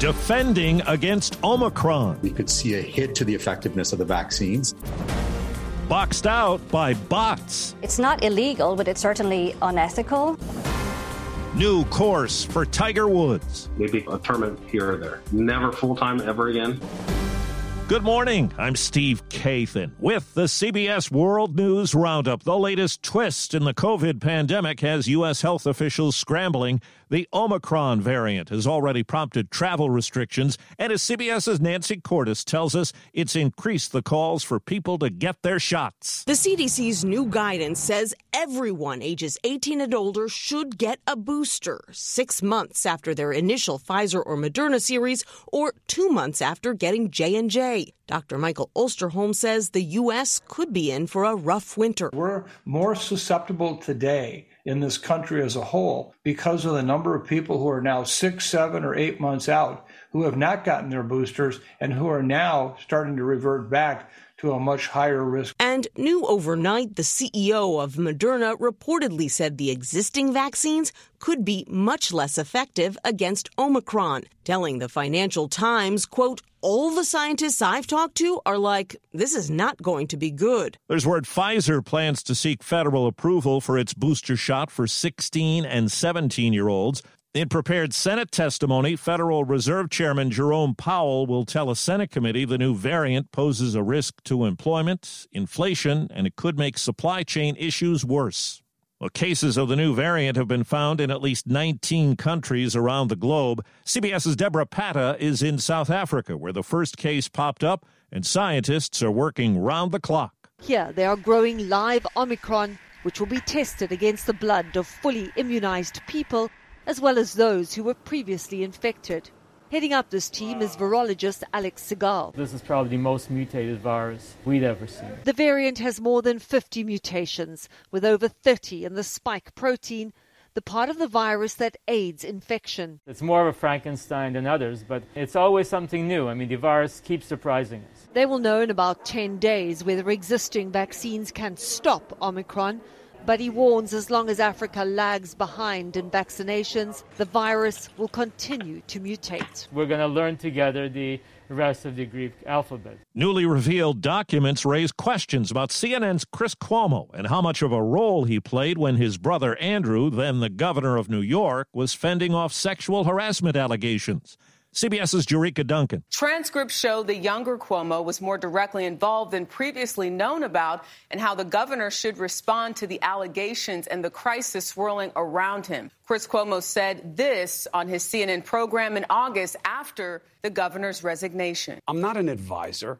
Defending against Omicron. We could see a hit to the effectiveness of the vaccines. Boxed out by bots. It's not illegal, but it's certainly unethical. New course for Tiger Woods. Maybe a tournament here or there. Never full time ever again. Good morning. I'm Steve Kathan with the CBS World News Roundup. The latest twist in the COVID pandemic has U.S. health officials scrambling. The Omicron variant has already prompted travel restrictions, and as CBS's Nancy Cordes tells us, it's increased the calls for people to get their shots. The CDC's new guidance says everyone ages 18 and older should get a booster six months after their initial Pfizer or Moderna series, or two months after getting J and J. Dr. Michael Osterholm says the U.S. could be in for a rough winter. We're more susceptible today in this country as a whole because of the number of people who are now six, seven, or eight months out who have not gotten their boosters and who are now starting to revert back to a much higher risk. And new overnight, the CEO of Moderna reportedly said the existing vaccines could be much less effective against Omicron, telling the Financial Times, quote, all the scientists I've talked to are like, this is not going to be good. There's word Pfizer plans to seek federal approval for its booster shot for 16 and 17 year olds. In prepared Senate testimony, Federal Reserve Chairman Jerome Powell will tell a Senate committee the new variant poses a risk to employment, inflation, and it could make supply chain issues worse. Well, cases of the new variant have been found in at least 19 countries around the globe. CBS's Deborah Patta is in South Africa, where the first case popped up, and scientists are working round the clock. Here, they are growing live Omicron, which will be tested against the blood of fully immunized people as well as those who were previously infected. Heading up this team is virologist Alex Sigal. This is probably the most mutated virus we'd ever seen. The variant has more than 50 mutations, with over 30 in the spike protein, the part of the virus that aids infection. It's more of a Frankenstein than others, but it's always something new. I mean, the virus keeps surprising us. They will know in about 10 days whether existing vaccines can stop Omicron but he warns as long as Africa lags behind in vaccinations, the virus will continue to mutate. We're going to learn together the rest of the Greek alphabet. Newly revealed documents raise questions about CNN's Chris Cuomo and how much of a role he played when his brother Andrew, then the governor of New York, was fending off sexual harassment allegations. CBS's Jericka Duncan. Transcripts show the younger Cuomo was more directly involved than previously known about, and how the governor should respond to the allegations and the crisis swirling around him. Chris Cuomo said this on his CNN program in August after the governor's resignation. I'm not an advisor,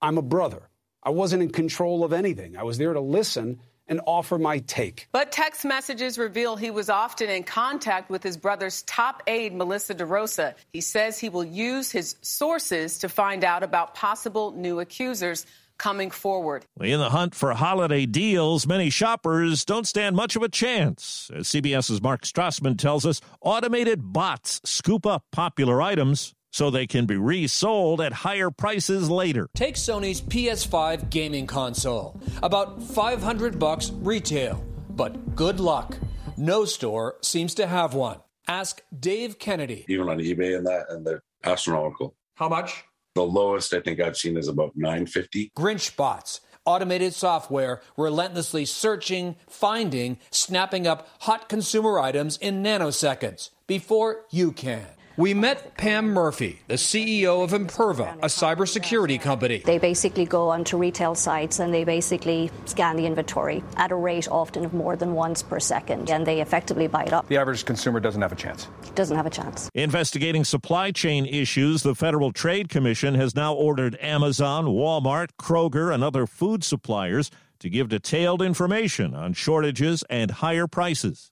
I'm a brother. I wasn't in control of anything. I was there to listen and offer my take. But text messages reveal he was often in contact with his brother's top aide, Melissa DeRosa. He says he will use his sources to find out about possible new accusers coming forward. In the hunt for holiday deals, many shoppers don't stand much of a chance. As CBS's Mark Strassmann tells us, automated bots scoop up popular items so they can be resold at higher prices later. Take Sony's PS5 gaming console, about 500 bucks retail, but good luck. No store seems to have one. Ask Dave Kennedy. Even on eBay and that, and they're astronomical. How much? The lowest I think I've seen is about 950. Grinch bots automated software relentlessly searching, finding, snapping up hot consumer items in nanoseconds before you can. We met Pam Murphy, the CEO of Imperva, a cybersecurity company. They basically go onto retail sites and they basically scan the inventory at a rate often of more than once per second, and they effectively buy it up. The average consumer doesn't have a chance. Doesn't have a chance. Investigating supply chain issues, the Federal Trade Commission has now ordered Amazon, Walmart, Kroger, and other food suppliers to give detailed information on shortages and higher prices.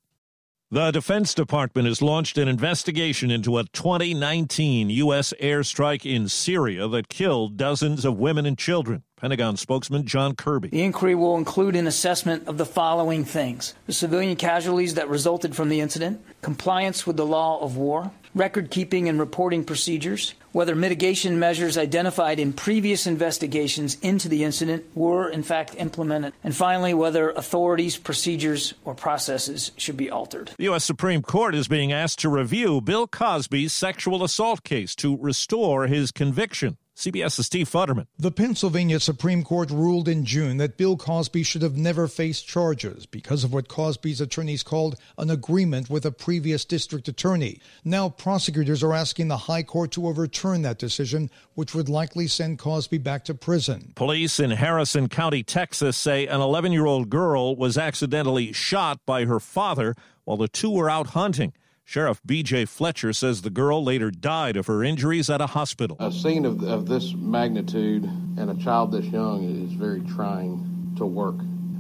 The Defense Department has launched an investigation into a 2019 U.S. airstrike in Syria that killed dozens of women and children. Pentagon spokesman John Kirby. The inquiry will include an assessment of the following things the civilian casualties that resulted from the incident, compliance with the law of war, record keeping and reporting procedures, whether mitigation measures identified in previous investigations into the incident were in fact implemented, and finally, whether authorities, procedures, or processes should be altered. The U.S. Supreme Court is being asked to review Bill Cosby's sexual assault case to restore his conviction. CBS's Steve Futterman. The Pennsylvania Supreme Court ruled in June that Bill Cosby should have never faced charges because of what Cosby's attorneys called an agreement with a previous district attorney. Now prosecutors are asking the High Court to overturn that decision, which would likely send Cosby back to prison. Police in Harrison County, Texas say an 11 year old girl was accidentally shot by her father while the two were out hunting. Sheriff B.J. Fletcher says the girl later died of her injuries at a hospital. A scene of, of this magnitude and a child this young is very trying to work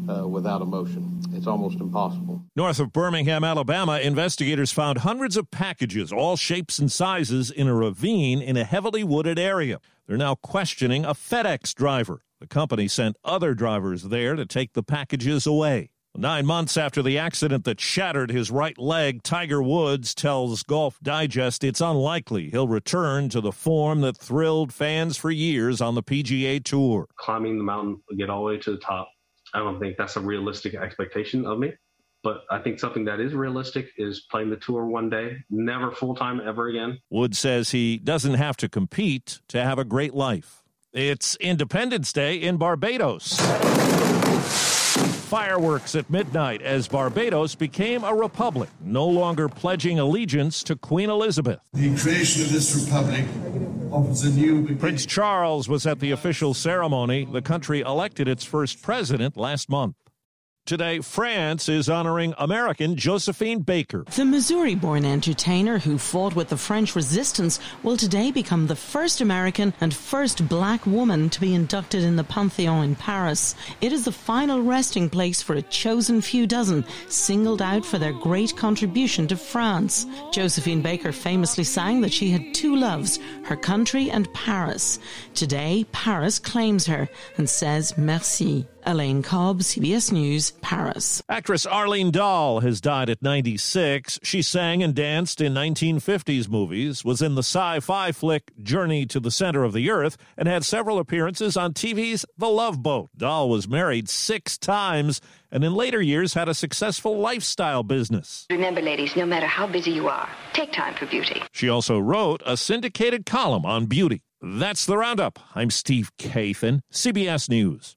uh, without emotion. It's almost impossible. North of Birmingham, Alabama, investigators found hundreds of packages, all shapes and sizes, in a ravine in a heavily wooded area. They're now questioning a FedEx driver. The company sent other drivers there to take the packages away. Nine months after the accident that shattered his right leg, Tiger Woods tells Golf Digest it's unlikely he'll return to the form that thrilled fans for years on the PGA Tour. Climbing the mountain, get all the way to the top, I don't think that's a realistic expectation of me. But I think something that is realistic is playing the tour one day, never full time ever again. Woods says he doesn't have to compete to have a great life. It's Independence Day in Barbados fireworks at midnight as Barbados became a republic, no longer pledging allegiance to Queen Elizabeth. The creation of this republic offers a new beginning. Prince Charles was at the official ceremony. The country elected its first president last month. Today, France is honoring American Josephine Baker. The Missouri born entertainer who fought with the French resistance will today become the first American and first black woman to be inducted in the Pantheon in Paris. It is the final resting place for a chosen few dozen singled out for their great contribution to France. Josephine Baker famously sang that she had two loves, her country and Paris. Today, Paris claims her and says merci. Elaine Cobb, CBS News, Paris. Actress Arlene Dahl has died at 96. She sang and danced in 1950s movies, was in the sci fi flick Journey to the Center of the Earth, and had several appearances on TV's The Love Boat. Dahl was married six times and in later years had a successful lifestyle business. Remember, ladies, no matter how busy you are, take time for beauty. She also wrote a syndicated column on beauty. That's the roundup. I'm Steve Kathan, CBS News.